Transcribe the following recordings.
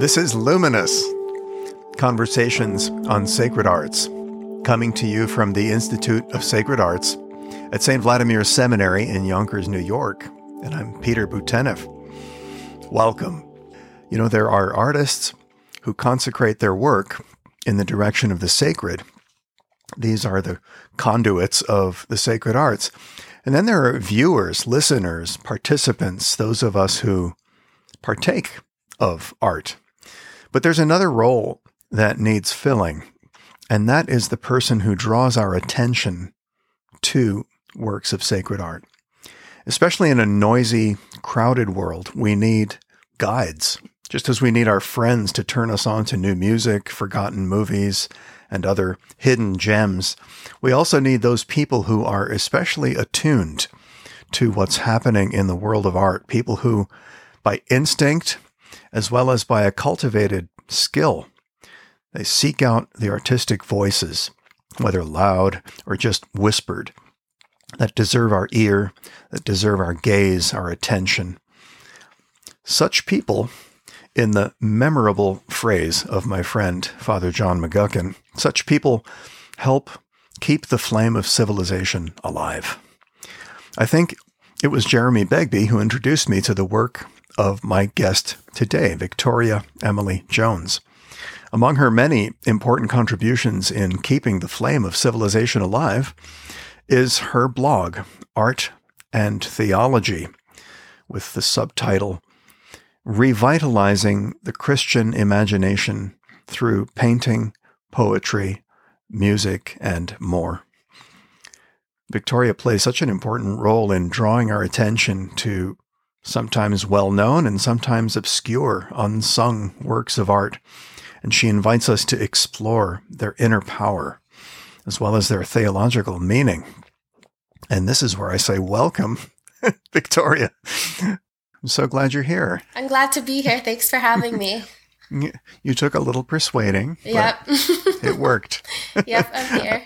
This is Luminous Conversations on Sacred Arts, coming to you from the Institute of Sacred Arts at St. Vladimir Seminary in Yonkers, New York. And I'm Peter Bouteneff. Welcome. You know, there are artists who consecrate their work in the direction of the sacred. These are the conduits of the sacred arts. And then there are viewers, listeners, participants, those of us who partake of art. But there's another role that needs filling, and that is the person who draws our attention to works of sacred art. Especially in a noisy, crowded world, we need guides, just as we need our friends to turn us on to new music, forgotten movies, and other hidden gems. We also need those people who are especially attuned to what's happening in the world of art, people who, by instinct, as well as by a cultivated skill, they seek out the artistic voices, whether loud or just whispered, that deserve our ear, that deserve our gaze, our attention. Such people, in the memorable phrase of my friend, Father John McGuckin, such people help keep the flame of civilization alive. I think it was Jeremy Begbie who introduced me to the work of my guest today, Victoria Emily Jones. Among her many important contributions in keeping the flame of civilization alive is her blog, Art and Theology, with the subtitle Revitalizing the Christian Imagination Through Painting, Poetry, Music, and More. Victoria plays such an important role in drawing our attention to sometimes well known and sometimes obscure, unsung works of art. And she invites us to explore their inner power as well as their theological meaning. And this is where I say, Welcome, Victoria. I'm so glad you're here. I'm glad to be here. Thanks for having me. You took a little persuading. Yep. it worked. yep, I'm here.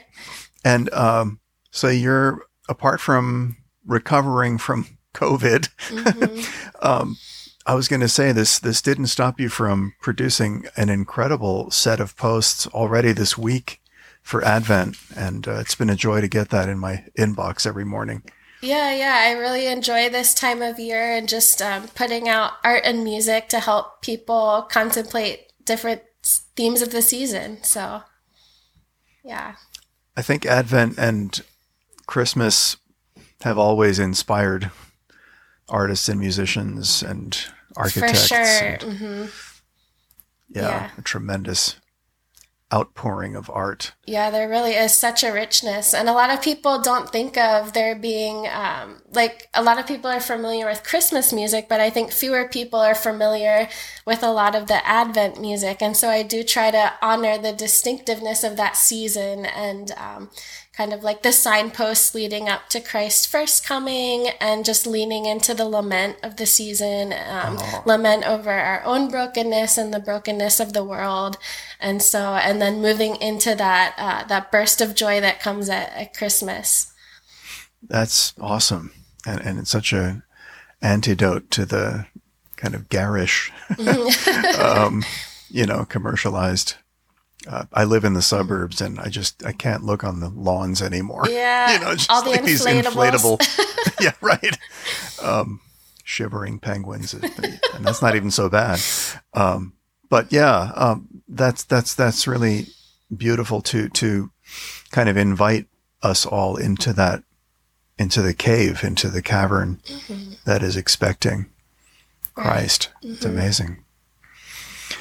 And um, so you're, apart from recovering from COVID, mm-hmm. um, I was going to say this. This didn't stop you from producing an incredible set of posts already this week for Advent, and uh, it's been a joy to get that in my inbox every morning. Yeah, yeah, I really enjoy this time of year and just um, putting out art and music to help people contemplate different themes of the season. So, yeah. I think Advent and Christmas have always inspired artists and musicians and architects. For sure. And, mm-hmm. yeah, yeah, a tremendous outpouring of art. Yeah, there really is such a richness. And a lot of people don't think of there being, um, like, a lot of people are familiar with Christmas music, but I think fewer people are familiar with a lot of the Advent music. And so I do try to honor the distinctiveness of that season and, um, kind of like the signposts leading up to Christ's first coming and just leaning into the lament of the season, um, oh. lament over our own brokenness and the brokenness of the world. And so, and then moving into that, uh, that burst of joy that comes at, at Christmas. That's awesome. And, and it's such a antidote to the kind of garish, um, you know, commercialized uh, I live in the suburbs and I just I can't look on the lawns anymore. Yeah, you know, just all the like these inflatable, yeah, right. Um, shivering penguins, and that's not even so bad. Um, but yeah, um, that's that's that's really beautiful to to kind of invite us all into that into the cave, into the cavern mm-hmm. that is expecting Christ. Right. Mm-hmm. It's amazing.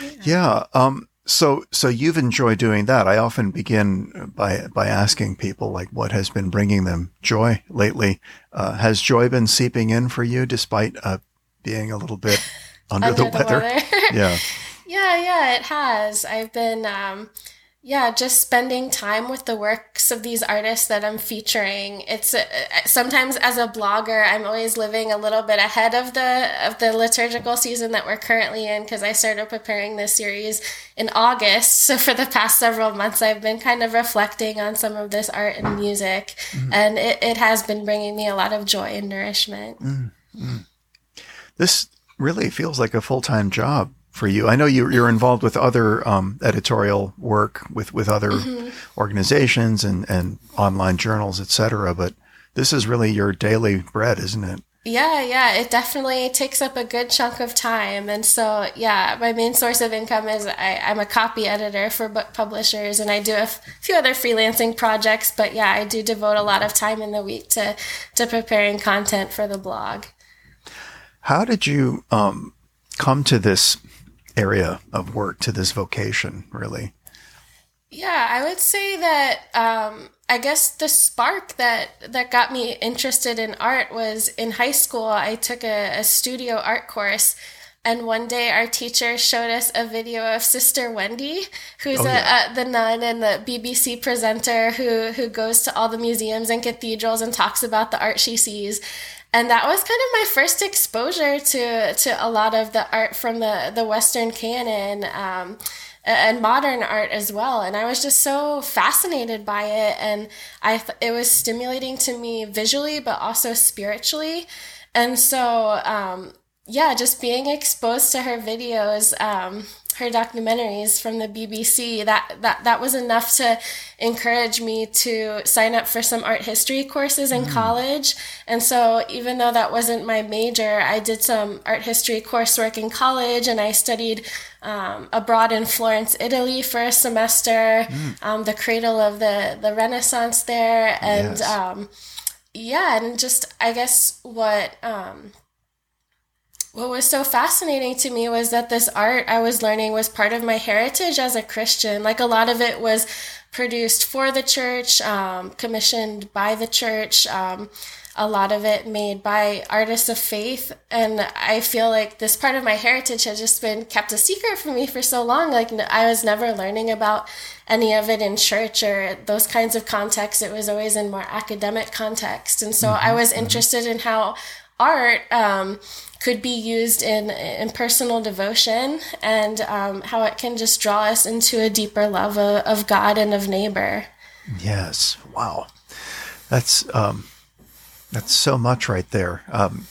Yeah. yeah um, so, so you've enjoyed doing that. I often begin by by asking people like, what has been bringing them joy lately? Uh, has joy been seeping in for you, despite uh, being a little bit under, under the, the weather? weather. yeah, yeah, yeah. It has. I've been. Um, yeah, just spending time with the works of these artists that I'm featuring. It's uh, sometimes as a blogger, I'm always living a little bit ahead of the of the liturgical season that we're currently in because I started preparing this series in August. So for the past several months, I've been kind of reflecting on some of this art and music, mm-hmm. and it, it has been bringing me a lot of joy and nourishment. Mm-hmm. This really feels like a full time job for you? I know you, you're involved with other um, editorial work with, with other mm-hmm. organizations and, and online journals, et cetera, but this is really your daily bread, isn't it? Yeah, yeah, it definitely takes up a good chunk of time. And so, yeah, my main source of income is I, am a copy editor for book publishers and I do a f- few other freelancing projects. But yeah, I do devote a lot of time in the week to, to preparing content for the blog. How did you um, come to this area of work, to this vocation, really? Yeah, I would say that um, I guess the spark that that got me interested in art was in high school. I took a, a studio art course, and one day our teacher showed us a video of Sister Wendy, who's oh, yeah. a, a, the nun and the BBC presenter who who goes to all the museums and cathedrals and talks about the art she sees. And that was kind of my first exposure to to a lot of the art from the the Western canon. Um, and modern art as well and i was just so fascinated by it and i th- it was stimulating to me visually but also spiritually and so um, yeah just being exposed to her videos um, her documentaries from the BBC, that, that, that was enough to encourage me to sign up for some art history courses in mm. college. And so even though that wasn't my major, I did some art history coursework in college and I studied um, abroad in Florence, Italy for a semester, mm. um, the cradle of the, the Renaissance there. And, yes. um, yeah, and just, I guess what, um, what was so fascinating to me was that this art I was learning was part of my heritage as a Christian. Like a lot of it was produced for the church, um, commissioned by the church, um, a lot of it made by artists of faith. And I feel like this part of my heritage has just been kept a secret from me for so long. Like I was never learning about any of it in church or those kinds of contexts. It was always in more academic context. And so mm-hmm. I was mm-hmm. interested in how art um, could be used in in personal devotion and um, how it can just draw us into a deeper love of, of God and of neighbor. Yes, wow, that's um, that's so much right there. Um,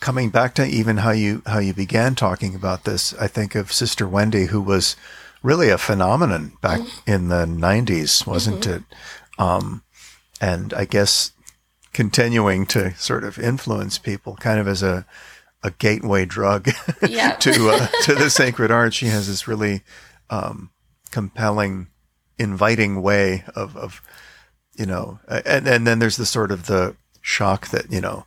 coming back to even how you how you began talking about this, I think of Sister Wendy, who was really a phenomenon back mm-hmm. in the '90s, wasn't mm-hmm. it? Um, and I guess continuing to sort of influence people, kind of as a a gateway drug to uh, to the sacred art. She has this really um, compelling, inviting way of of you know, and and then there's the sort of the shock that you know,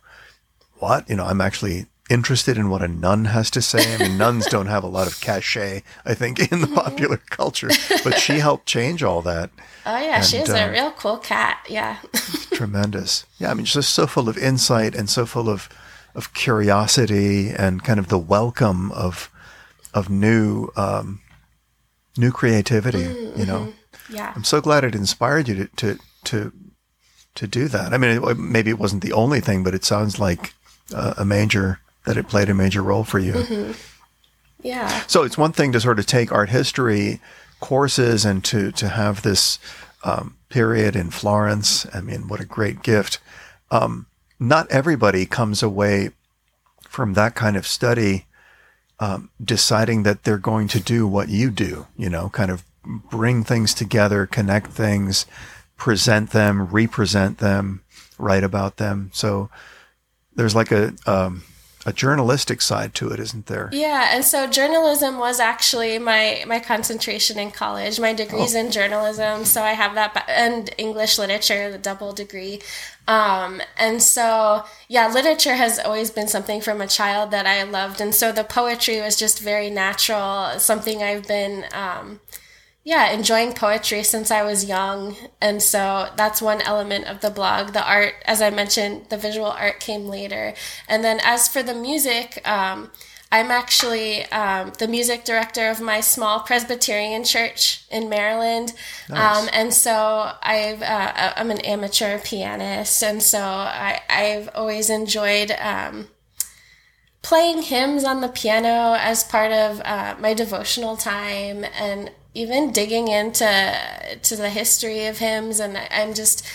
what you know, I'm actually interested in what a nun has to say. I mean, nuns don't have a lot of cachet, I think, in the mm-hmm. popular culture, but she helped change all that. Oh yeah, and, she's a uh, real cool cat. Yeah, tremendous. Yeah, I mean, she's just so full of insight and so full of of curiosity and kind of the welcome of of new um, new creativity. Mm-hmm. You know, mm-hmm. yeah. I'm so glad it inspired you to to to, to do that. I mean, it, maybe it wasn't the only thing, but it sounds like uh, a major that it played a major role for you. Mm-hmm. Yeah. So it's one thing to sort of take art history courses and to to have this um, period in Florence. I mean, what a great gift. Um, not everybody comes away from that kind of study um, deciding that they're going to do what you do, you know, kind of bring things together, connect things, present them, represent them, write about them. So there's like a, um, a journalistic side to it, isn't there? Yeah, and so journalism was actually my my concentration in college. My degree's oh. in journalism, so I have that and English literature, the double degree. Um, and so yeah, literature has always been something from a child that I loved, and so the poetry was just very natural, something I've been um, yeah, enjoying poetry since I was young. And so that's one element of the blog. The art, as I mentioned, the visual art came later. And then as for the music, um, I'm actually um, the music director of my small Presbyterian church in Maryland. Nice. Um, and so I've, uh, I'm an amateur pianist. And so I, I've always enjoyed um, playing hymns on the piano as part of uh, my devotional time and even digging into to the history of hymns. And i'm just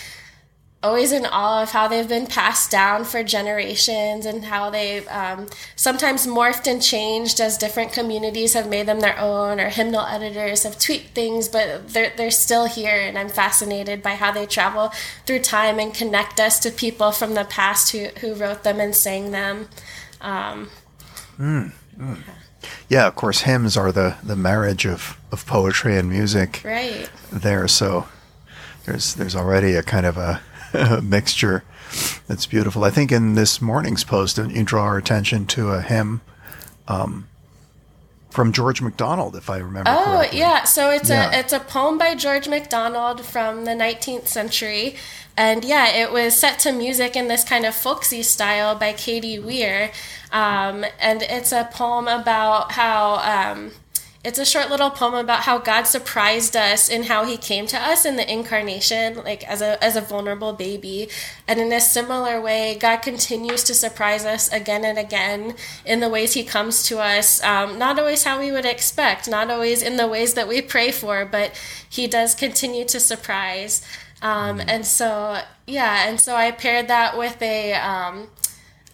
always in awe of how they've been passed down for generations and how they've um, sometimes morphed and changed as different communities have made them their own or hymnal editors have tweaked things but they're, they're still here. And i'm fascinated by how they travel through time and connect us to people from the past who, who wrote them and sang them um, mm, mm. Yeah, of course, hymns are the, the marriage of, of poetry and music. Right. There, so there's there's already a kind of a mixture that's beautiful. I think in this morning's post, you draw our attention to a hymn um, from George MacDonald, if I remember. Oh, correctly. yeah. So it's yeah. a it's a poem by George MacDonald from the 19th century, and yeah, it was set to music in this kind of folksy style by Katie Weir, um, and it's a poem about how. Um, it's a short little poem about how God surprised us in how he came to us in the incarnation, like as a as a vulnerable baby. And in a similar way, God continues to surprise us again and again in the ways he comes to us, um, not always how we would expect, not always in the ways that we pray for, but he does continue to surprise. Um, mm-hmm. and so, yeah, and so I paired that with a um,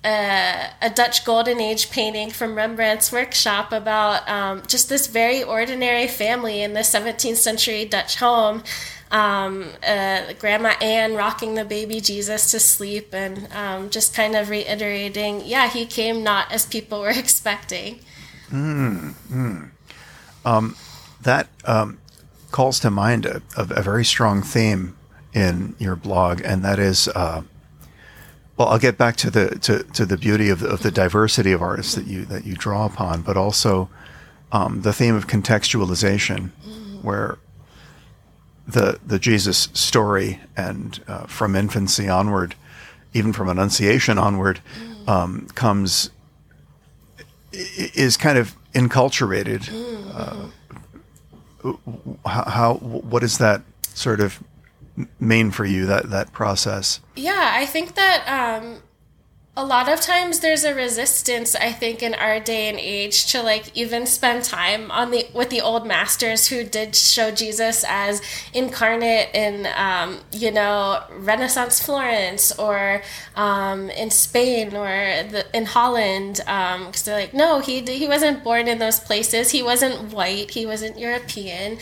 a, a, Dutch Golden Age painting from Rembrandt's workshop about um, just this very ordinary family in the 17th century Dutch home. Um, uh, Grandma Anne rocking the baby Jesus to sleep and um, just kind of reiterating, yeah, he came not as people were expecting. Mm, mm. Um, that um, calls to mind a, a, a, very strong theme in your blog, and that is uh, well, I'll get back to the to, to the beauty of the, of the diversity of artists that you that you draw upon, but also um, the theme of contextualization, where the the Jesus story and uh, from infancy onward, even from Annunciation onward, um, comes is kind of enculturated. Uh, how what is that sort of mean for you that that process? Yeah, I think that um, a lot of times there's a resistance. I think in our day and age to like even spend time on the with the old masters who did show Jesus as incarnate in um, you know Renaissance Florence or um, in Spain or the, in Holland because um, they're like no he he wasn't born in those places. He wasn't white. He wasn't European.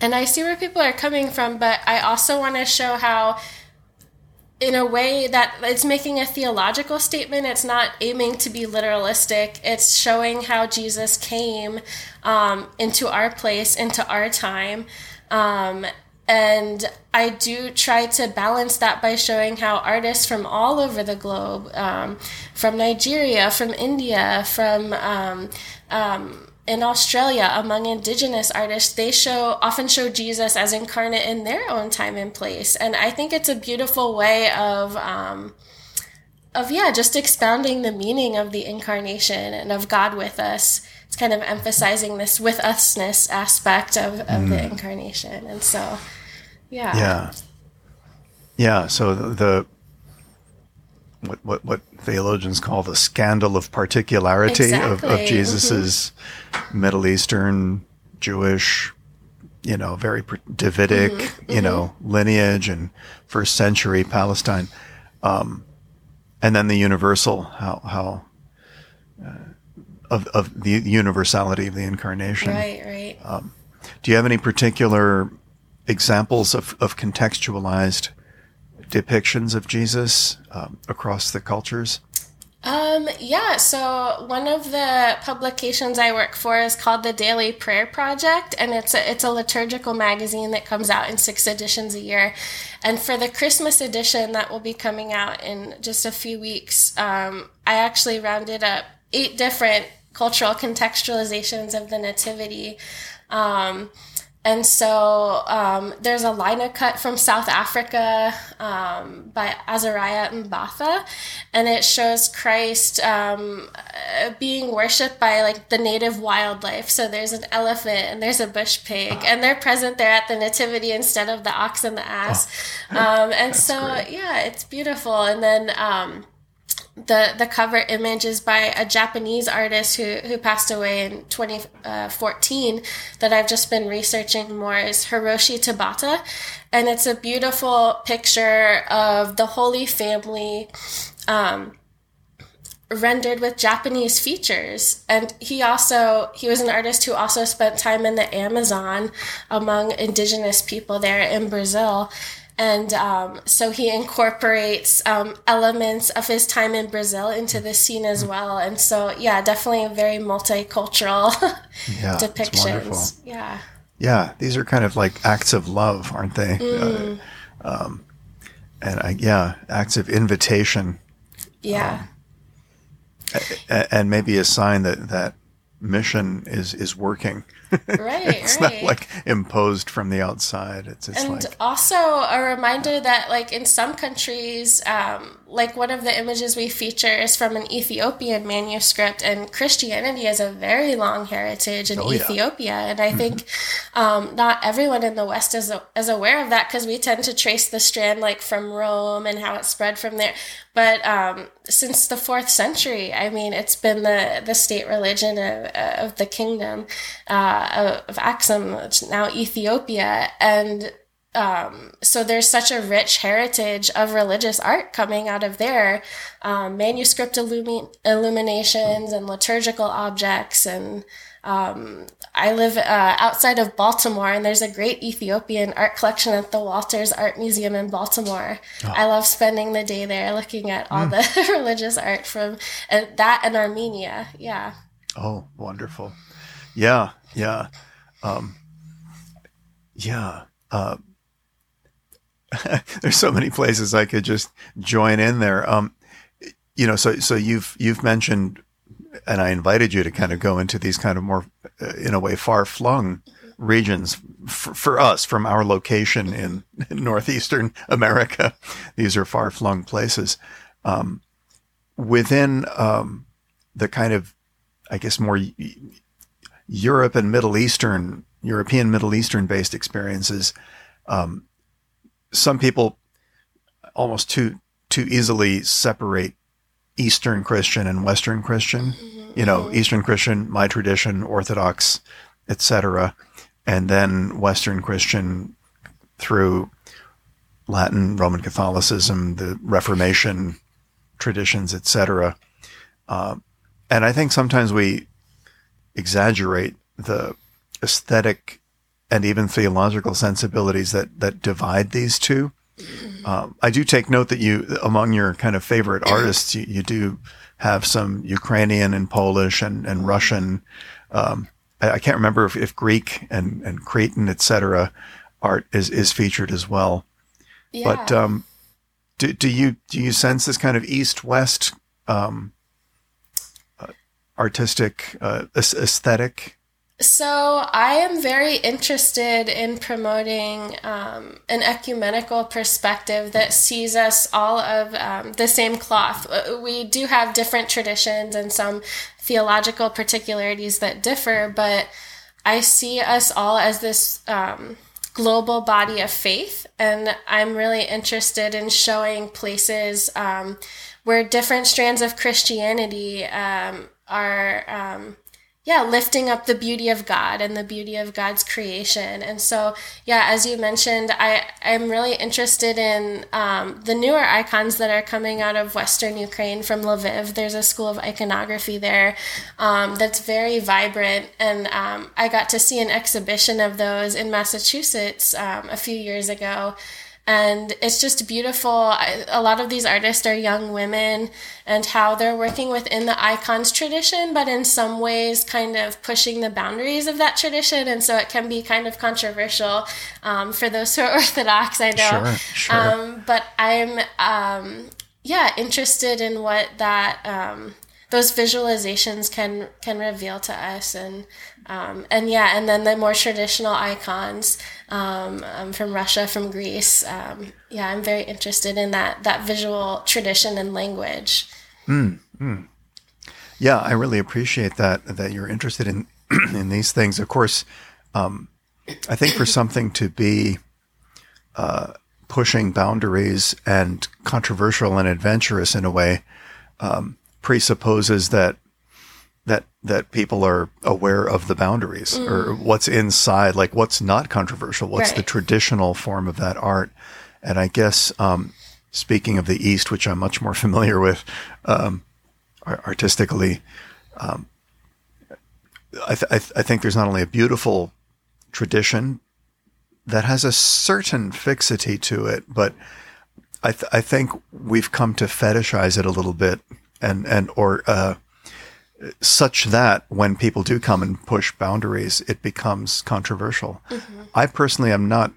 And I see where people are coming from, but I also want to show how, in a way, that it's making a theological statement. It's not aiming to be literalistic. It's showing how Jesus came um, into our place, into our time. Um, and I do try to balance that by showing how artists from all over the globe, um, from Nigeria, from India, from um, um, in Australia among indigenous artists they show often show Jesus as incarnate in their own time and place. And I think it's a beautiful way of um, of yeah just expounding the meaning of the incarnation and of God with us. It's kind of emphasizing this with usness aspect of, of mm. the incarnation. And so yeah. Yeah. Yeah so the what, what, what theologians call the scandal of particularity exactly. of, of Jesus's mm-hmm. Middle Eastern, Jewish, you know, very Davidic, mm-hmm. you know, mm-hmm. lineage and first century Palestine. Um, and then the universal, how, how, uh, of, of the universality of the incarnation. Right, right. Um, do you have any particular examples of, of contextualized depictions of Jesus um, across the cultures? Um, yeah, so one of the publications I work for is called the Daily Prayer Project, and it's a, it's a liturgical magazine that comes out in six editions a year. And for the Christmas edition that will be coming out in just a few weeks, um, I actually rounded up eight different cultural contextualizations of the Nativity. Um, and so um, there's a lino cut from South Africa um, by Azariah Mbatha, and it shows Christ um, uh, being worshipped by like the native wildlife. So there's an elephant and there's a bush pig, and they're present there at the nativity instead of the ox and the ass. Oh. Um, and so great. yeah, it's beautiful. And then um, the the cover image is by a Japanese artist who who passed away in 2014 that I've just been researching more is Hiroshi Tabata, and it's a beautiful picture of the Holy Family. Um, rendered with Japanese features. And he also he was an artist who also spent time in the Amazon among indigenous people there in Brazil. And um, so he incorporates um, elements of his time in Brazil into the scene as well. And so, yeah, definitely a very multicultural yeah, depictions. Yeah. Yeah, these are kind of like acts of love, aren't they? Mm. Uh, um, and I, yeah, acts of invitation. Yeah. Um, and maybe a sign that that mission is is working. Right, it's right. not like imposed from the outside. It's, it's and like also a reminder that like in some countries, um, like one of the images we feature is from an Ethiopian manuscript, and Christianity has a very long heritage in oh, Ethiopia, yeah. and I mm-hmm. think um, not everyone in the West is is aware of that because we tend to trace the strand like from Rome and how it spread from there. But um, since the fourth century, I mean, it's been the, the state religion of, of the kingdom uh, of Axum, now Ethiopia. And um, so there's such a rich heritage of religious art coming out of there um, manuscript illumi- illuminations and liturgical objects and um, I live uh, outside of Baltimore, and there's a great Ethiopian art collection at the Walters Art Museum in Baltimore. Oh. I love spending the day there looking at all mm. the religious art from uh, that and Armenia. Yeah. Oh, wonderful. Yeah, yeah. Um, yeah. Uh, there's so many places I could just join in there. Um, you know, so so you've you've mentioned and I invited you to kind of go into these kind of more, uh, in a way, far flung regions for, for, us from our location in, in northeastern America. These are far flung places. Um, within um, the kind of, I guess, more Europe and Middle Eastern, European Middle Eastern based experiences, um, some people almost too too easily separate Eastern Christian and Western Christian. Mm-hmm. You know, Eastern Christian, my tradition, Orthodox, etc., and then Western Christian through Latin, Roman Catholicism, the Reformation traditions, etc. Uh, and I think sometimes we exaggerate the aesthetic and even theological sensibilities that that divide these two. Um, I do take note that you, among your kind of favorite artists, you, you do have some Ukrainian and Polish and, and Russian. Um, I, I, can't remember if, if Greek and, and Cretan, etc., art is, is featured as well. Yeah. But um, do, do you do you sense this kind of east west um, artistic uh, aesthetic so I am very interested in promoting um, an ecumenical perspective that sees us all of um, the same cloth. We do have different traditions and some theological particularities that differ, but I see us all as this um, global body of faith, and I'm really interested in showing places um, where different strands of Christianity um, are um, yeah, lifting up the beauty of God and the beauty of God's creation. And so, yeah, as you mentioned, I, I'm really interested in um, the newer icons that are coming out of Western Ukraine from Lviv. There's a school of iconography there um, that's very vibrant. And um, I got to see an exhibition of those in Massachusetts um, a few years ago and it's just beautiful. A lot of these artists are young women and how they're working within the icons tradition, but in some ways kind of pushing the boundaries of that tradition. And so it can be kind of controversial um, for those who are Orthodox, I know. Sure, sure. Um, but I'm, um, yeah, interested in what that, um, those visualizations can can reveal to us and um, and yeah and then the more traditional icons um, um, from Russia from Greece um, yeah I'm very interested in that that visual tradition and language mm, mm. yeah I really appreciate that that you're interested in in these things of course um, I think for something to be uh, pushing boundaries and controversial and adventurous in a way um, presupposes that that that people are aware of the boundaries mm. or what's inside, like what's not controversial, what's right. the traditional form of that art. And I guess um, speaking of the East, which I'm much more familiar with um, artistically, um, I, th- I, th- I think there's not only a beautiful tradition that has a certain fixity to it, but I, th- I think we've come to fetishize it a little bit, and and or uh, such that when people do come and push boundaries, it becomes controversial. Mm-hmm. I personally am not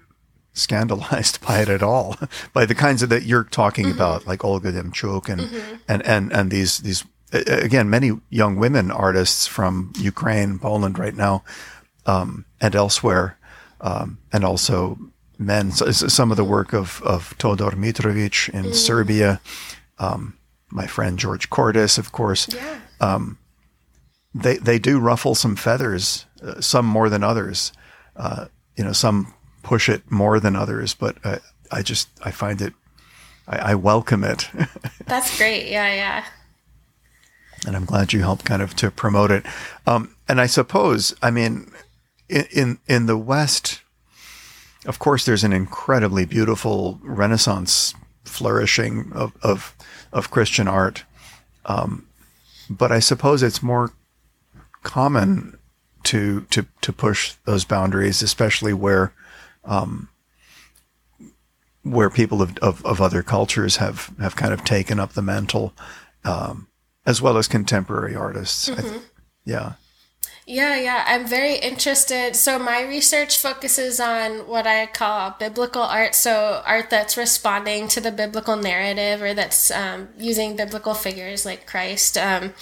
scandalized by it at all, by the kinds of that you're talking mm-hmm. about, like Olga Demchuk and, mm-hmm. and and and these these again many young women artists from Ukraine, Poland right now, um, and elsewhere, um, and also men. So some of the work of of Todor Mitrovic in mm. Serbia, um, my friend George Kordis, of course. Yeah. Um, they they do ruffle some feathers, uh, some more than others. Uh, you know, some push it more than others, but uh, I just I find it, I, I welcome it. That's great. Yeah, yeah. And I'm glad you helped kind of to promote it. Um, and I suppose, I mean, in, in in the West, of course, there's an incredibly beautiful Renaissance flourishing of of, of Christian art. Um, but I suppose it's more common to to to push those boundaries, especially where um, where people of, of, of, other cultures have have kind of taken up the mantle, um, as well as contemporary artists. Mm-hmm. Th- yeah. Yeah, yeah, I'm very interested. So, my research focuses on what I call biblical art. So, art that's responding to the biblical narrative or that's um, using biblical figures like Christ. Um,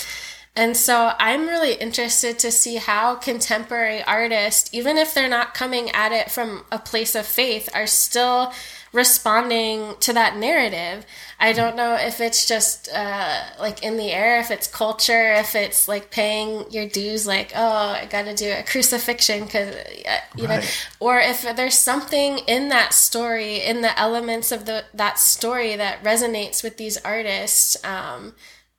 and so I'm really interested to see how contemporary artists, even if they're not coming at it from a place of faith, are still responding to that narrative. I don't know if it's just uh, like in the air, if it's culture, if it's like paying your dues, like, oh, I got to do a crucifixion because, you right. know, or if there's something in that story, in the elements of the that story that resonates with these artists. Um,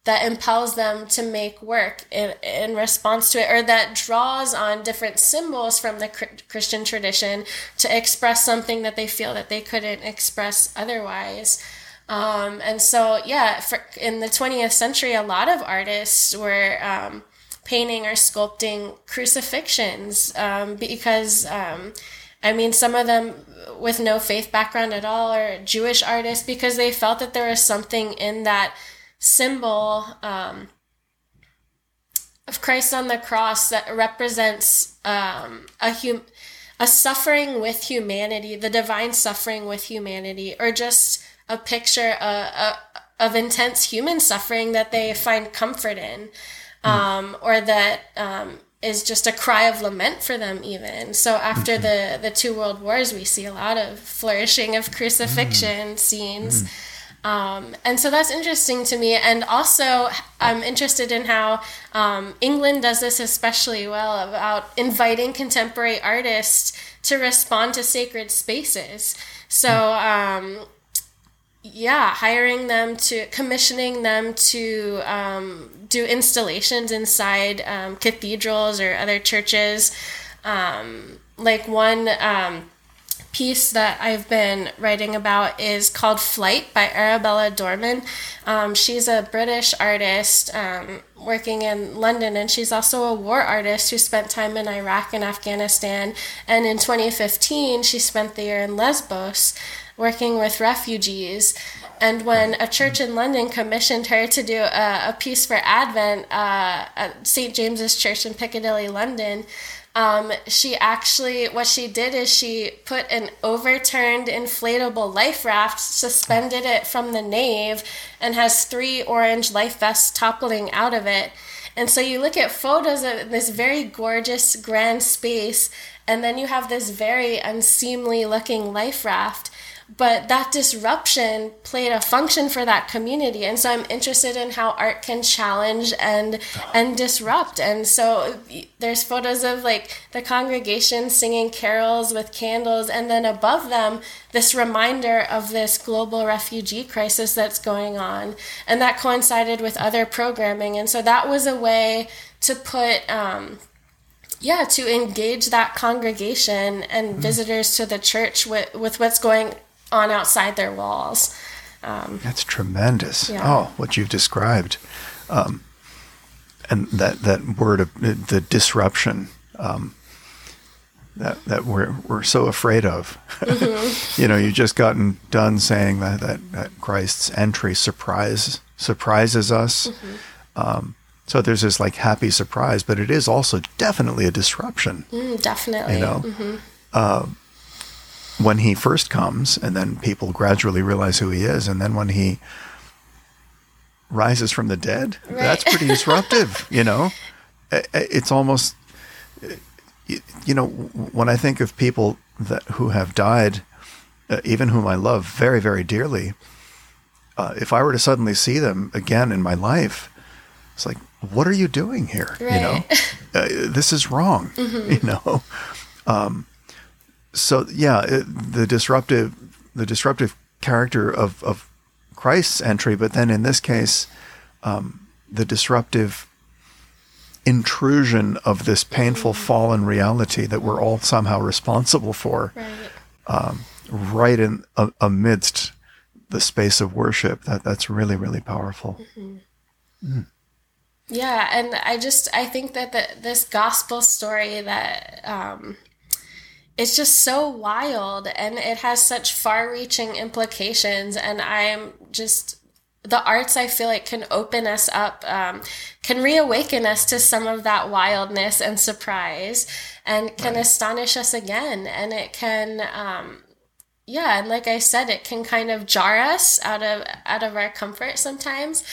that impels them to make work in, in response to it or that draws on different symbols from the christian tradition to express something that they feel that they couldn't express otherwise. Um, and so yeah for, in the 20th century a lot of artists were um, painting or sculpting crucifixions um, because um, i mean some of them with no faith background at all are jewish artists because they felt that there was something in that symbol um, of Christ on the cross that represents um, a hum- a suffering with humanity, the divine suffering with humanity, or just a picture uh, uh, of intense human suffering that they find comfort in, hmm. um, or that um, is just a cry of lament for them. Even so, after mm-hmm. the the two world wars, we see a lot of flourishing of crucifixion mm. scenes. Mm um, and so that's interesting to me. And also, I'm interested in how um, England does this especially well about inviting contemporary artists to respond to sacred spaces. So, um, yeah, hiring them to, commissioning them to um, do installations inside um, cathedrals or other churches. Um, like one piece that I've been writing about is called Flight by Arabella Dorman. Um, she's a British artist um, working in London, and she's also a war artist who spent time in Iraq and Afghanistan. And in 2015, she spent the year in Lesbos working with refugees. And when a church in London commissioned her to do a, a piece for Advent uh, at St. James's Church in Piccadilly, London, um, she actually, what she did is she put an overturned inflatable life raft, suspended it from the nave, and has three orange life vests toppling out of it. And so you look at photos of this very gorgeous, grand space, and then you have this very unseemly looking life raft. But that disruption played a function for that community. And so i'm interested in how art can challenge and and disrupt. And so there's photos of like the congregation singing carols with candles. And then above them this reminder of this global refugee crisis that's going on. And that coincided with other programming. And so that was a way to put um, yeah to engage that congregation and mm. visitors to the church with, with what's going on outside their walls um, that's tremendous yeah. oh what you've described um, and that that word of the disruption um, that that we're we're so afraid of. Mm-hmm. you know, you've just gotten done saying that, that, that Christ's entry surprise surprises us. Mm-hmm. Um, so there's this like happy surprise, but it is also definitely a disruption. Mm, definitely. You know, mm-hmm. uh, when he first comes, and then people gradually realize who he is, and then when he rises from the dead, right. that's pretty disruptive. you know, it's almost, you know, when I think of people that who have died, uh, even whom I love very, very dearly, uh, if I were to suddenly see them again in my life, it's like, what are you doing here? Right. You know, uh, this is wrong. Mm-hmm. You know, um, so yeah, it, the disruptive, the disruptive character of of Christ's entry, but then in this case, um, the disruptive intrusion of this painful mm-hmm. fallen reality that we're all somehow responsible for, right, um, right in uh, amidst the space of worship. That that's really really powerful. Mm-hmm. Mm. Yeah, and I just I think that the, this gospel story that um, it's just so wild and it has such far-reaching implications, and I'm just the arts I feel like can open us up, um, can reawaken us to some of that wildness and surprise, and can right. astonish us again, and it can. Um, yeah, and like I said, it can kind of jar us out of out of our comfort sometimes,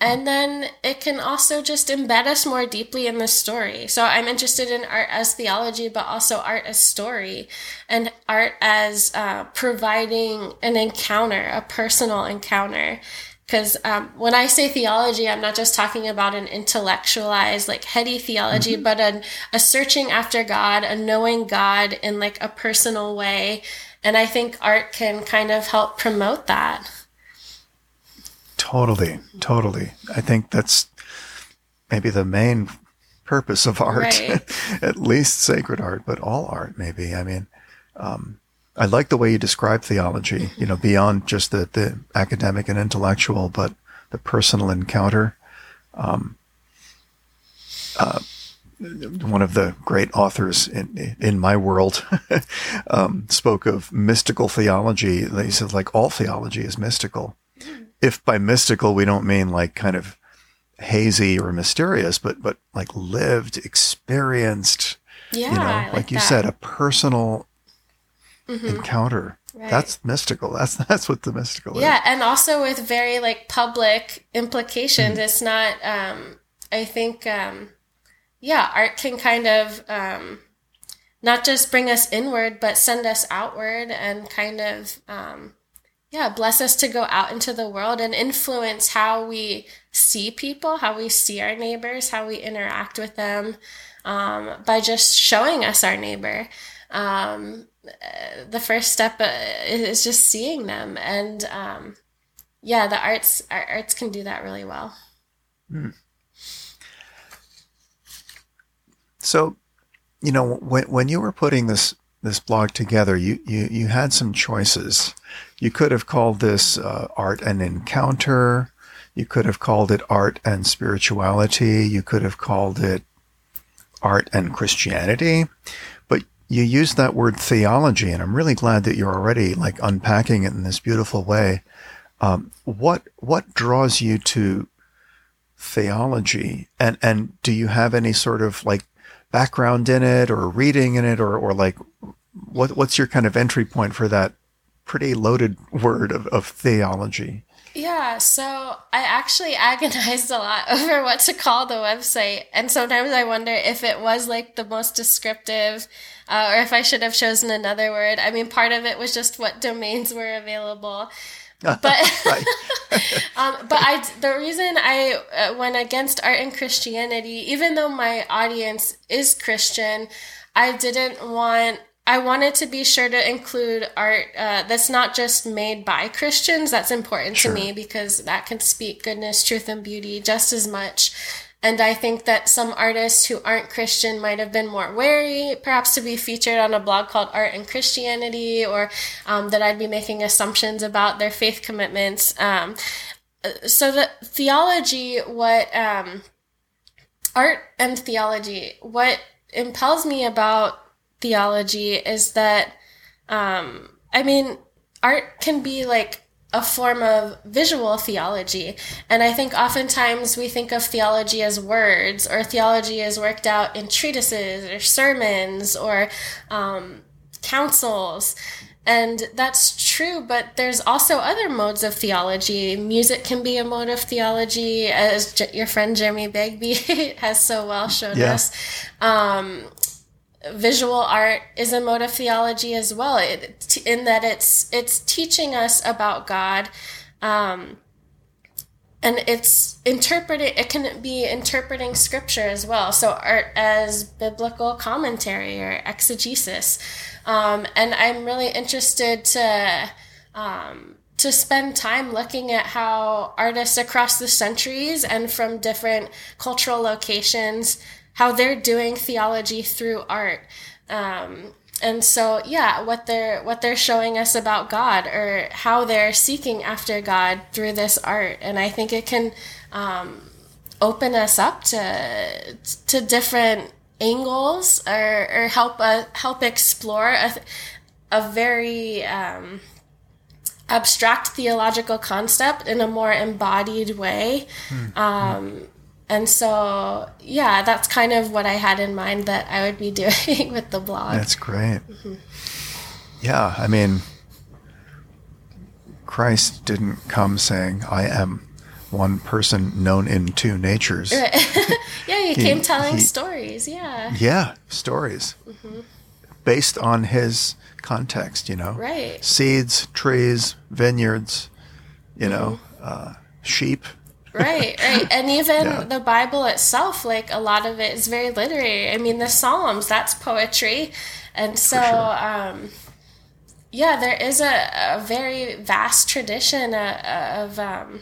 and then it can also just embed us more deeply in the story. So I'm interested in art as theology, but also art as story and art as uh, providing an encounter, a personal encounter. Because um, when I say theology, I'm not just talking about an intellectualized, like heady theology, mm-hmm. but a, a searching after God, a knowing God in like a personal way. And I think art can kind of help promote that. Totally, totally. I think that's maybe the main purpose of art, right. at least sacred art, but all art, maybe. I mean, um, I like the way you describe theology, you know, beyond just the, the academic and intellectual, but the personal encounter. Um, uh, one of the great authors in in my world um, spoke of mystical theology. He said like all theology is mystical, if by mystical we don't mean like kind of hazy or mysterious, but but like lived, experienced. Yeah, you know, like, like you said, a personal mm-hmm. encounter. Right. That's mystical. That's that's what the mystical yeah, is. Yeah, and also with very like public implications. Mm. It's not. Um, I think. Um, yeah, art can kind of um, not just bring us inward, but send us outward and kind of um, yeah, bless us to go out into the world and influence how we see people, how we see our neighbors, how we interact with them um, by just showing us our neighbor. Um, the first step uh, is just seeing them, and um, yeah, the arts our arts can do that really well. Mm. So, you know, when when you were putting this this blog together, you you you had some choices you could have called this uh, art and encounter. You could have called it art and spirituality. You could have called it art and Christianity. But you used that word theology, and I'm really glad that you're already like unpacking it in this beautiful way. Um, what what draws you to theology, and and do you have any sort of like background in it, or reading in it, or or like what what's your kind of entry point for that pretty loaded word of, of theology. Yeah, so I actually agonized a lot over what to call the website. And sometimes I wonder if it was like the most descriptive uh, or if I should have chosen another word. I mean, part of it was just what domains were available. But um, but I the reason I uh, went against art and Christianity, even though my audience is Christian, I didn't want I wanted to be sure to include art uh, that's not just made by Christians. That's important sure. to me because that can speak goodness, truth, and beauty just as much. And I think that some artists who aren't Christian might have been more wary, perhaps to be featured on a blog called Art and Christianity, or um, that I'd be making assumptions about their faith commitments. Um, so the theology, what um, art and theology, what impels me about theology is that, um, I mean, art can be like a form of visual theology. And I think oftentimes we think of theology as words, or theology is worked out in treatises or sermons or um, councils. And that's true, but there's also other modes of theology. Music can be a mode of theology, as J- your friend Jeremy Begbie has so well shown yeah. us. Um, visual art is a mode of theology as well. It, in that it's it's teaching us about god um, and it's interpreting it can be interpreting scripture as well. So art as biblical commentary or exegesis. Um, and i'm really interested to um, to spend time looking at how artists across the centuries and from different cultural locations how they're doing theology through art. Um, and so yeah what they're what they're showing us about god or how they're seeking after god through this art and i think it can um, open us up to to different angles or, or help uh, help explore a, a very um, abstract theological concept in a more embodied way mm-hmm. um, and so, yeah, that's kind of what I had in mind that I would be doing with the blog. That's great. Mm-hmm. Yeah, I mean, Christ didn't come saying, I am one person known in two natures. yeah, he, he, came telling he, stories. Yeah. Yeah, stories. Mm-hmm. Based on his context, you know? Right. Seeds, trees, vineyards, you mm-hmm. know, uh, sheep, right, right. And even yeah. the Bible itself, like a lot of it is very literary. I mean, the Psalms, that's poetry. And so, sure. um, yeah, there is a, a very vast tradition uh, of, um,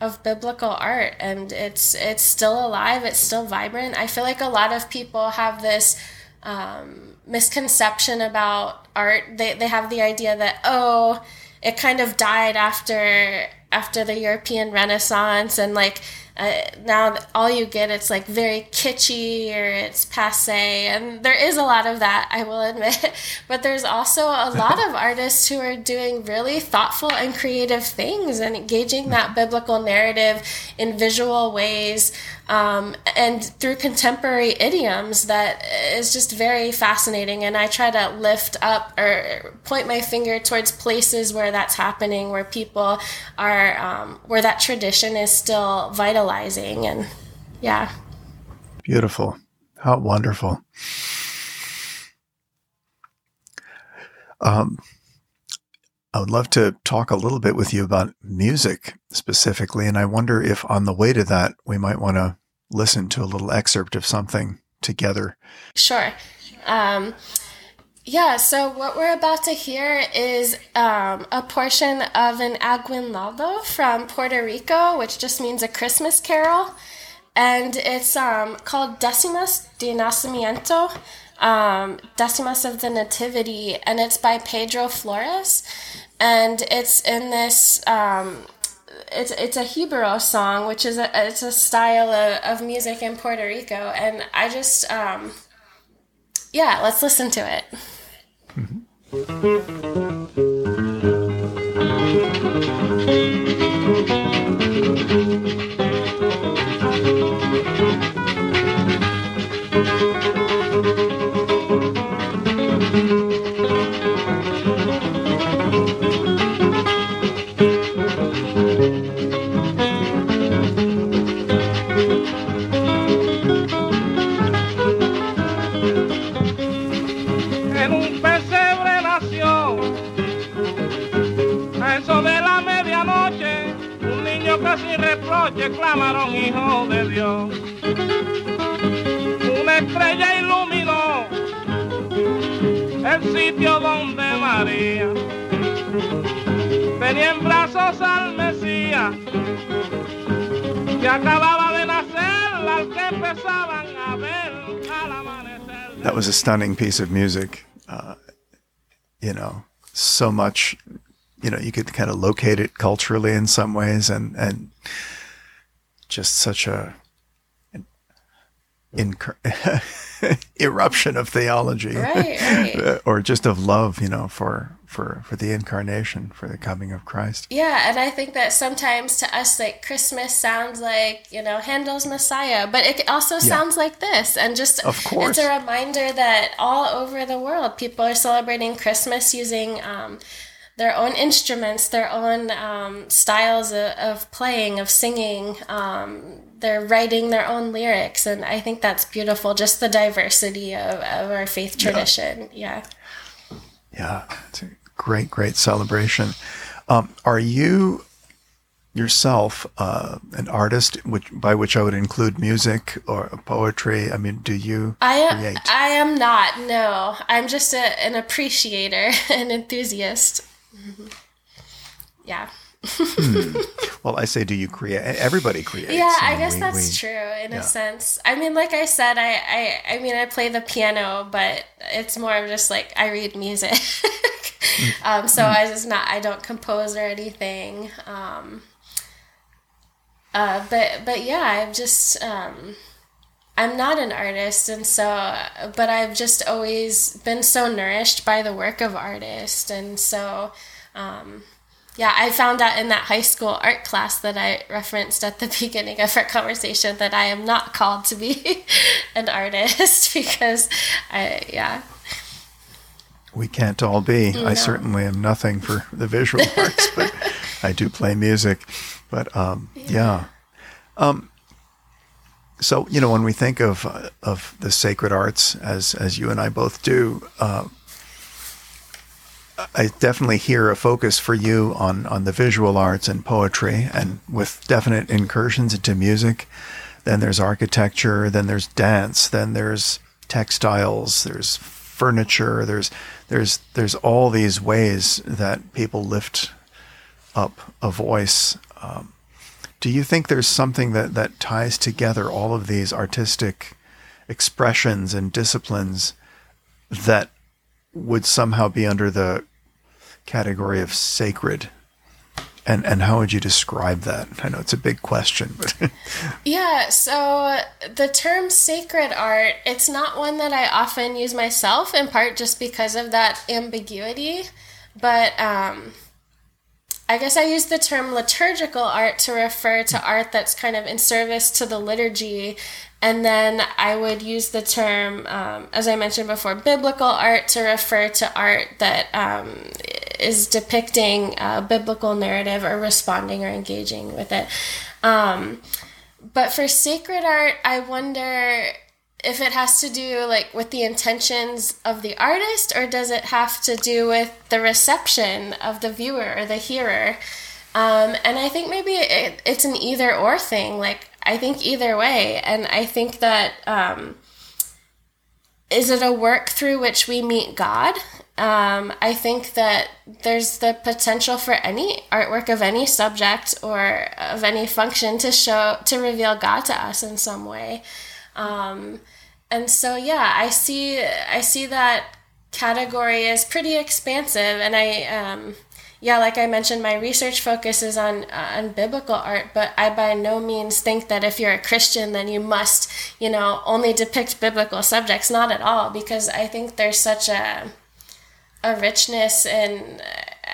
of biblical art and it's it's still alive it's still vibrant i feel like a lot of people have this um, misconception about art they, they have the idea that oh it kind of died after after the European Renaissance and like uh, now all you get it's like very kitschy or it's passe and there is a lot of that i will admit. But there's also a lot of artists who are doing really thoughtful and creative things and engaging that biblical narrative in visual ways um, and through contemporary idioms that is just very fascinating and i try to lift up or point my finger towards places where that's happening where people are um, where that tradition is still vital realizing and yeah. Beautiful. How wonderful. Um, I would love to talk a little bit with you about music specifically, and I wonder if on the way to that we might want to listen to a little excerpt of something together. Sure. Um, yeah, so what we're about to hear is um, a portion of an aguinaldo from Puerto Rico, which just means a Christmas carol. And it's um, called Decimas de Nacimiento, um, Decimas of the Nativity, and it's by Pedro Flores. And it's in this um, it's it's a Jibaro song, which is a it's a style of, of music in Puerto Rico, and I just um, yeah, let's listen to it. Mm-hmm. Noche clamaron hijo de Dios. Una estrella iluminó el sitio donde María tenía en brazos al Mesías que acababa de nacer al que empezaban a ver al amanecer. That was a stunning piece of music. Uh, you know, so much you know you could kind of locate it culturally in some ways and and just such a incur- eruption of theology. Right, right. or just of love you know for for for the incarnation for the coming of christ. Yeah and i think that sometimes to us like christmas sounds like you know handel's messiah but it also sounds like this. And just of course. it's a reminder that all over the world people are celebrating christmas using um, their own instruments, their own um, styles of, of, playing, of singing. Um, they're writing their own lyrics, and I think that's beautiful. Just the diversity of, of our faith tradition. Yeah. Yeah, it's a great, great celebration. Um, are you yourself uh, an artist, which by which I would include music or poetry? I mean, do you I am, create? I am not. No, I'm just a, an appreciator, an enthusiast. Mm-hmm. Yeah. hmm. Well, I say, do you create? Everybody creates. Yeah, I, mean, guess we, that's we, true in yeah. a sense. I mean, like I said, I, I, I mean, I play the piano, but it's more of just like I read music. um, so mm. I just not, I don't compose or anything. Um, uh, but, but yeah, I've just, um, I'm not an artist, and so, but I've just always been so nourished by the work of artists, and so, um, yeah, I found out in that high school art class that I referenced at the beginning of our conversation that I am not called to be an artist because I, yeah. We can't all be. No. I certainly am nothing for the visual arts, but I do play music. But um, yeah. yeah. Um, so you know when we think of uh, of the sacred arts as as you and I both do, uh, I definitely hear a focus for you on on the visual arts and poetry, and with definite incursions into music. Then there's architecture. Then there's dance. Then there's textiles. There's furniture. There's there's there's all these ways that people lift up a voice. Um, do you think there's something that, that ties together all of these artistic expressions and disciplines that would somehow be under the category of sacred? And and how would you describe that? I know it's a big question, but yeah. So the term sacred art, it's not one that I often use myself, in part just because of that ambiguity. But um, I guess I use the term liturgical art to refer to art that's kind of in service to the liturgy. And then I would use the term, um, as I mentioned before, biblical art to refer to art that um, is depicting a biblical narrative or responding or engaging with it. Um, but for sacred art, I wonder if it has to do like with the intentions of the artist or does it have to do with the reception of the viewer or the hearer? Um, and i think maybe it, it's an either or thing like i think either way. And i think that um, is it a work through which we meet god? Um, i think that there's the potential for any artwork of any subject or of any function to show to reveal god to us in some way. Um, and so yeah, I see I see that category as pretty expansive, and I um, yeah, like I mentioned, my research focuses on uh, on biblical art, but I by no means think that if you're a Christian, then you must you know only depict biblical subjects. Not at all, because I think there's such a a richness and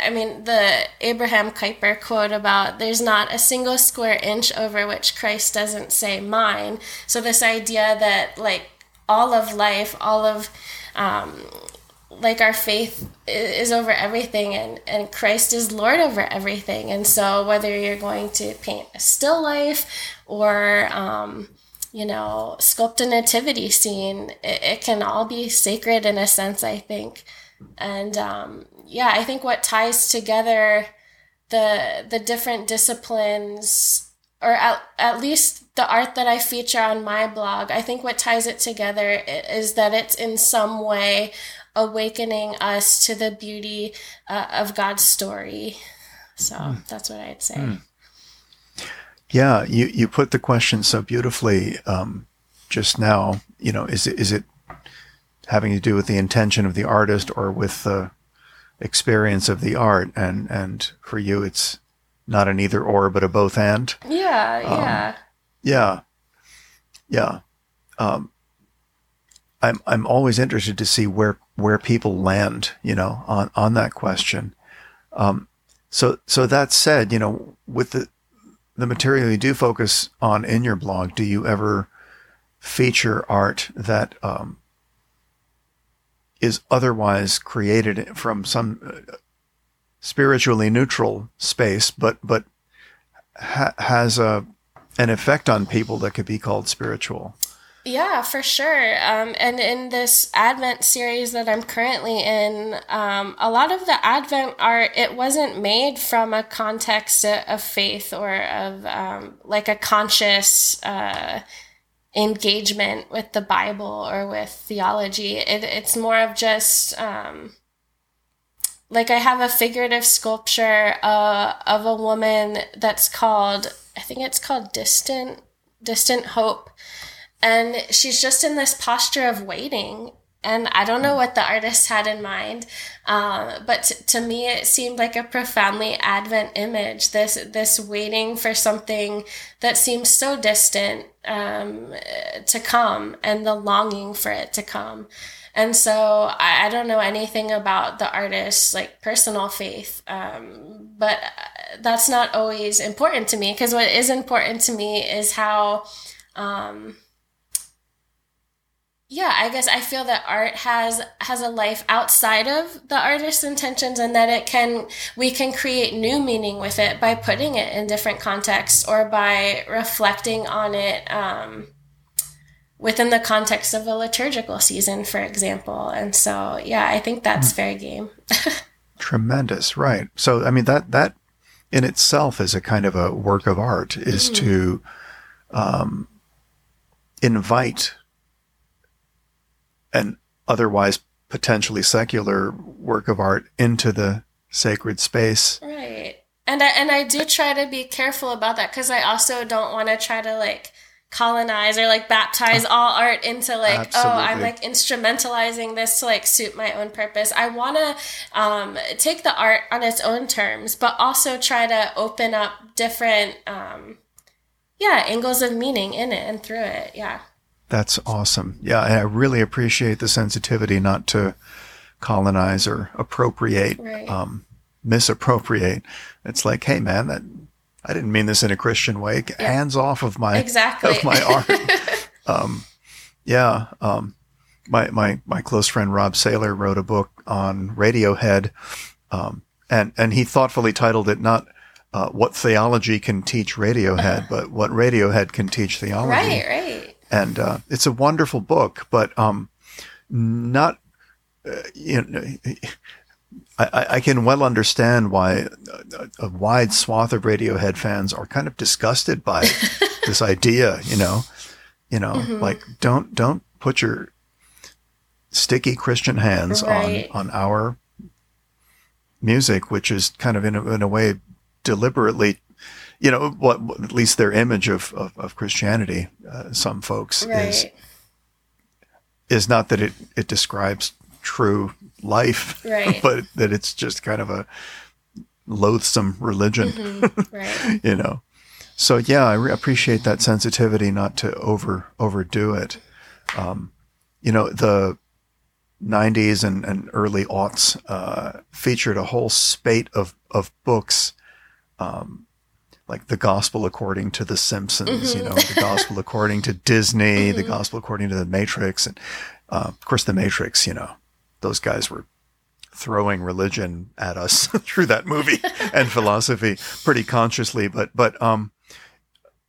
I mean, the Abraham Kuyper quote about there's not a single square inch over which Christ doesn't say mine. So, this idea that, like, all of life, all of um, like our faith is over everything and, and Christ is Lord over everything. And so whether you're going to paint a still life or, um, you know, sculpt a nativity scene, it, it, can all be sacred in a sense, I think. And um, yeah, I think what ties together the the different disciplines or at, at least the art that I feature on my blog, I think what ties it together is that it's in some way awakening us to the beauty uh, of God's story. So mm. that's what I'd say. Mm. Yeah, you, you put the question so beautifully um, just now. You know, is it, is it having to do with the intention of the artist or with the experience of the art? And and for you, it's not an either or, but a both and. Yeah, um, yeah, yeah, yeah. Um, I'm I'm always interested to see where where people land, you know, on on that question. Um, so so that said, you know, with the the material you do focus on in your blog, do you ever feature art that um, is otherwise created from some uh, spiritually neutral space, but but ha- has a an effect on people that could be called spiritual? Yeah, for sure. Um, and in this Advent series that I'm currently in, um, a lot of the Advent art, it wasn't made from a context of faith or of um, like a conscious uh, engagement with the Bible or with theology. It, it's more of just um, like I have a figurative sculpture uh, of a woman that's called, I think it's called Distant, Distant Hope and she's just in this posture of waiting and I don't know what the artist had in mind, um, but t- to me it seemed like a profoundly Advent image. This this waiting for something that seems so distant um, to come, and the longing for it to come. And so I, I don't know anything about the artist's like personal faith, um, but that's not always important to me because what is important to me is how. Um, yeah i guess i feel that art has has a life outside of the artist's intentions and that it can we can create new meaning with it by putting it in different contexts or by reflecting on it um, within the context of a liturgical season for example and so yeah i think that's mm. fair game tremendous right so i mean that that in itself is a kind of a work of art is mm. to um, invite an otherwise potentially secular work of art into the sacred space. Right. And I, and I do try to be careful about that because I also don't want to try to like colonize or like baptize all art into like Absolutely. oh i'm like instrumentalizing this to like suit my own purpose i want to um, take the art on its own terms but also try to open up different um, yeah angles of meaning in it and through it yeah that's awesome. Yeah, I really appreciate the sensitivity not to colonize or appropriate, right. um, misappropriate. It's like, hey, man, that I didn't mean this in a Christian way. Yeah. Hands off of my exactly of my art. um, yeah, um, my my my close friend Rob Saylor wrote a book on Radiohead, um, and and he thoughtfully titled it not. Uh, what theology can teach Radiohead, but what Radiohead can teach theology. Right, right and uh, it's a wonderful book, but um, not uh, you know. I, I, can well understand why a, a, wide swath of Radiohead fans are kind of disgusted by this idea. You know, you know, mm-hmm. like don't don't put your sticky Christian hands right. on on our music, which is kind of in a, in a way deliberately you know what at least their image of of, of Christianity. Uh, some folks right. is is not that it it describes true life, right. but that it's just kind of a loathsome religion. Mm-hmm. Right. you know. So yeah, I re- appreciate that sensitivity not to over overdo it. Um, you know, the 90s and, and early aughts uh, featured a whole spate of, of books um, like the gospel according to the Simpsons, mm-hmm. you know, the gospel according to Disney, mm-hmm. the gospel according to the Matrix, and uh, of course the Matrix. You know, those guys were throwing religion at us through that movie and philosophy pretty consciously, but but um,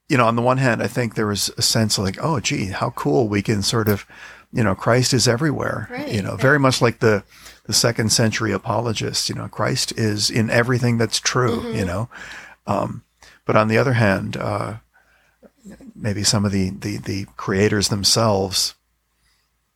you know, on the one hand, I think there was a sense like, oh, gee, how cool we can sort of, you know, Christ is everywhere. Right. You know, very much like the the second century apologists. You know, Christ is in everything that's true. Mm-hmm. You know. Um, but on the other hand, uh, maybe some of the, the, the creators themselves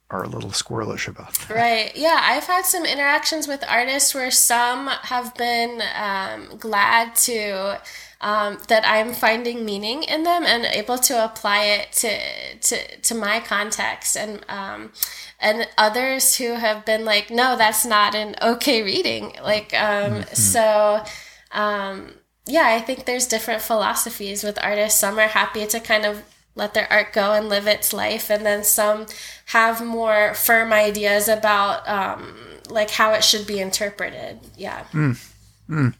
are a little squirrelish about that. Right. Yeah, I've had some interactions with artists where some have been um, glad to um, that I'm finding meaning in them and able to apply it to to, to my context and um, and others who have been like, no, that's not an okay reading. Like, um, mm-hmm. so um, yeah, I think there's different philosophies with artists. Some are happy to kind of let their art go and live its life, and then some have more firm ideas about um, like how it should be interpreted. Yeah. Mm. Mm.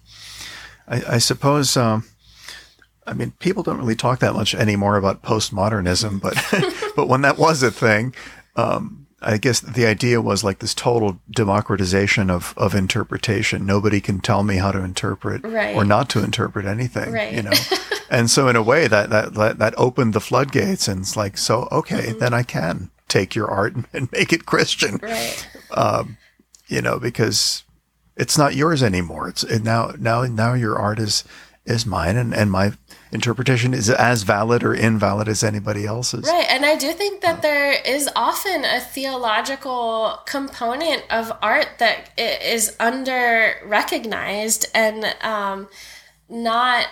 I, I, suppose. Um, I mean, people don't really talk that much anymore about postmodernism, but but when that was a thing, um, I guess the idea was like this total democratization of, of interpretation. Nobody can tell me how to interpret right. or not to interpret anything, right. you know? and so in a way that, that, that, opened the floodgates and it's like, so, okay, mm-hmm. then I can take your art and, make it Christian. Right. Um, you know, because it's not yours anymore. It's it now, now, now your art is, is mine and, and my interpretation is as valid or invalid as anybody else's. Right. And I do think that there is often a theological component of art that is under recognized and um, not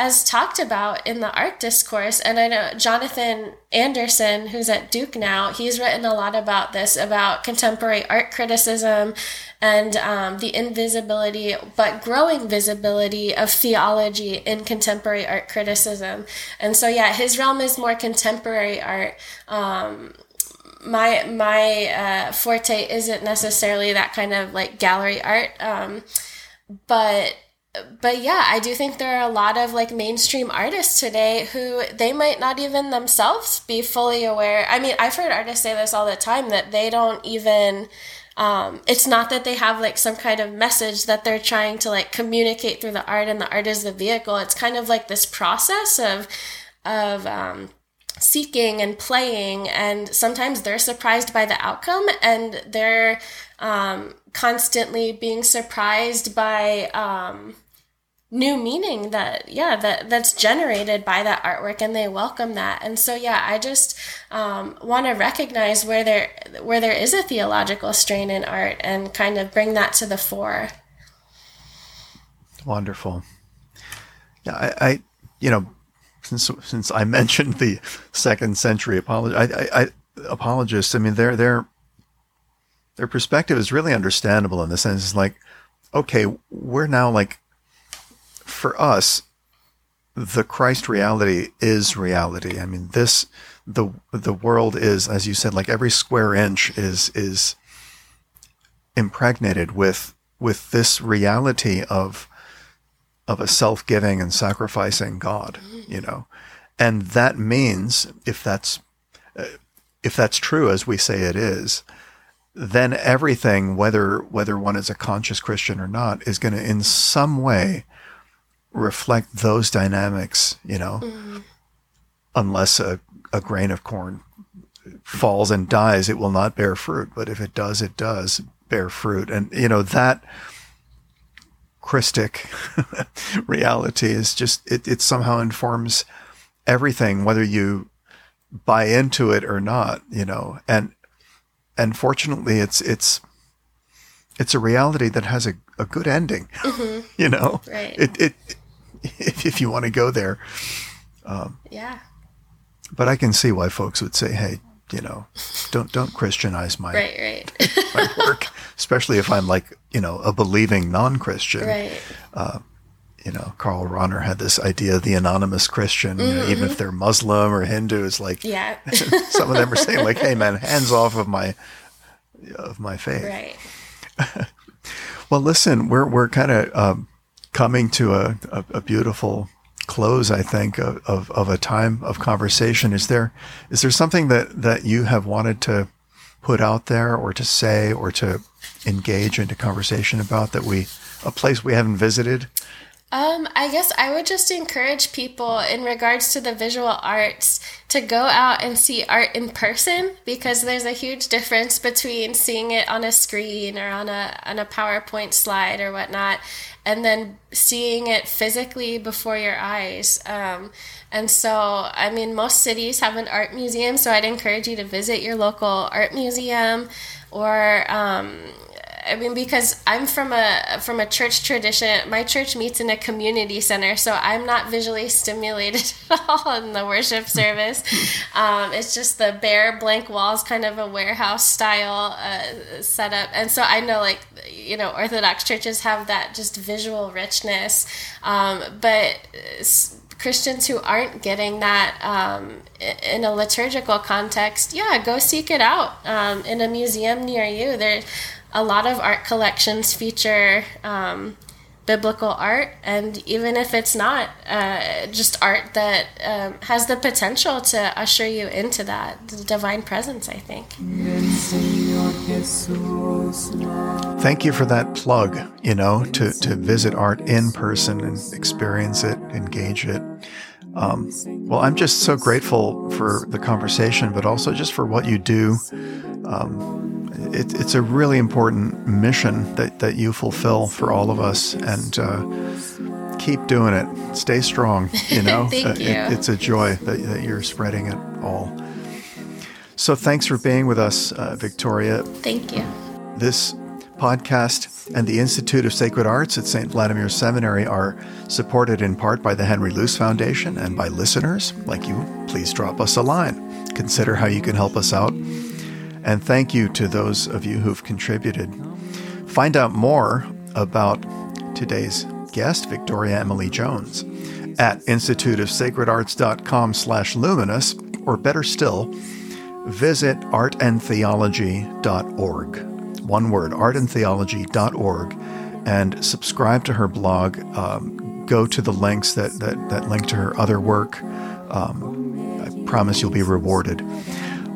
as talked about in the art discourse. And I know Jonathan Anderson, who's at Duke now, he's written a lot about this, about contemporary art criticism and um, the invisibility, but growing visibility of theology in contemporary art criticism. And so, yeah, his realm is more contemporary art. Um, my my uh, forte isn't necessarily that kind of like gallery art, um, but but yeah, I do think there are a lot of like mainstream artists today who they might not even themselves be fully aware. I mean, I've heard artists say this all the time that they don't even um, it's not that they have like some kind of message that they're trying to like communicate through the art and the art is the vehicle. It's kind of like this process of of um, seeking and playing and sometimes they're surprised by the outcome and they're um, constantly being surprised by um, new meaning that yeah that that's generated by that artwork and they welcome that. And so yeah i just um, want to recognize where there where there is a theological strain in art and kind of bring that to the fore. Wonderful. Yeah i, I you know since since i mentioned the second century apologist I, I, apologists i mean they're they're their perspective is really understandable in the sense it's like, okay, we're now like, for us, the Christ reality is reality. I mean, this, the, the world is, as you said, like every square inch is, is impregnated with, with this reality of, of a self-giving and sacrificing God, you know, and that means if that's, uh, if that's true as we say it is, then everything, whether whether one is a conscious Christian or not, is going to in some way reflect those dynamics. You know, mm-hmm. unless a, a grain of corn falls and dies, it will not bear fruit. But if it does, it does bear fruit. And you know that Christic reality is just it, it somehow informs everything, whether you buy into it or not. You know, and and fortunately, it's it's it's a reality that has a, a good ending. Mm-hmm. You know, right? It, it if, if you want to go there, um, yeah. But I can see why folks would say, "Hey, you know, don't don't Christianize my right, right. my work, especially if I'm like you know a believing non-Christian." Right. Uh, you know, Karl Rahner had this idea of the anonymous Christian, mm-hmm. you know, even if mm-hmm. they're Muslim or Hindu, it's like, yeah. some of them are saying like, Hey man, hands off of my, of my faith. Right. well, listen, we're, we're kind of, um, coming to a, a, a, beautiful close, I think, of, of, of, a time of conversation. Is there, is there something that, that you have wanted to put out there or to say or to engage into conversation about that we, a place we haven't visited Um, I guess I would just encourage people in regards to the visual arts to go out and see art in person because there's a huge difference between seeing it on a screen or on a on a PowerPoint slide or whatnot, and then seeing it physically before your eyes. Um, and so, I mean, most cities have an art museum, so I'd encourage you to visit your local art museum or um, I mean, because I'm from a from a church tradition. My church meets in a community center, so I'm not visually stimulated at all in the worship service. Um, it's just the bare blank walls, kind of a warehouse style uh, setup. And so I know, like you know, Orthodox churches have that just visual richness, um, but. Christians who aren't getting that um, in a liturgical context, yeah, go seek it out um, in a museum near you. There, a lot of art collections feature um, biblical art, and even if it's not, uh, just art that um, has the potential to usher you into that divine presence, I think. Thank you for that plug, you know, to, to visit art in person and experience it, engage it. Um, well, I'm just so grateful for the conversation, but also just for what you do. Um, it, it's a really important mission that, that you fulfill for all of us, and uh, keep doing it. Stay strong. You know, Thank uh, you. It, it's a joy that, that you're spreading it all. So thanks for being with us, uh, Victoria. Thank you. This podcast and the Institute of Sacred Arts at St. Vladimir Seminary are supported in part by the Henry Luce Foundation and by listeners like you. Please drop us a line. Consider how you can help us out and thank you to those of you who've contributed. Find out more about today's guest, Victoria Emily Jones, at instituteofsacredarts.com slash luminous, or better still, visit artandtheology.org. One word, artandtheology.org, and subscribe to her blog. Um, go to the links that, that, that link to her other work. Um, I promise you'll be rewarded.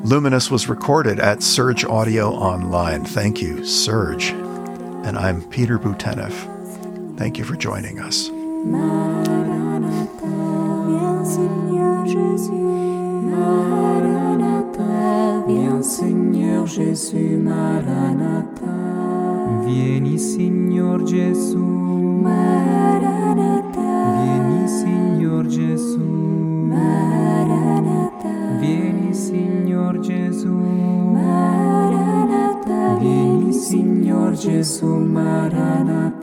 Luminous was recorded at Surge Audio Online. Thank you, Surge. And I'm Peter Bouteneff. Thank you for joining us. Seigneur Jésus, Maranatha. Vieni, Signor Gesù. Maranatha. Vieni, Signor Gesù. Maranatha. Vieni, Signor Gesù. Maranatha. Vieni, Signor Gesù, Maranatha.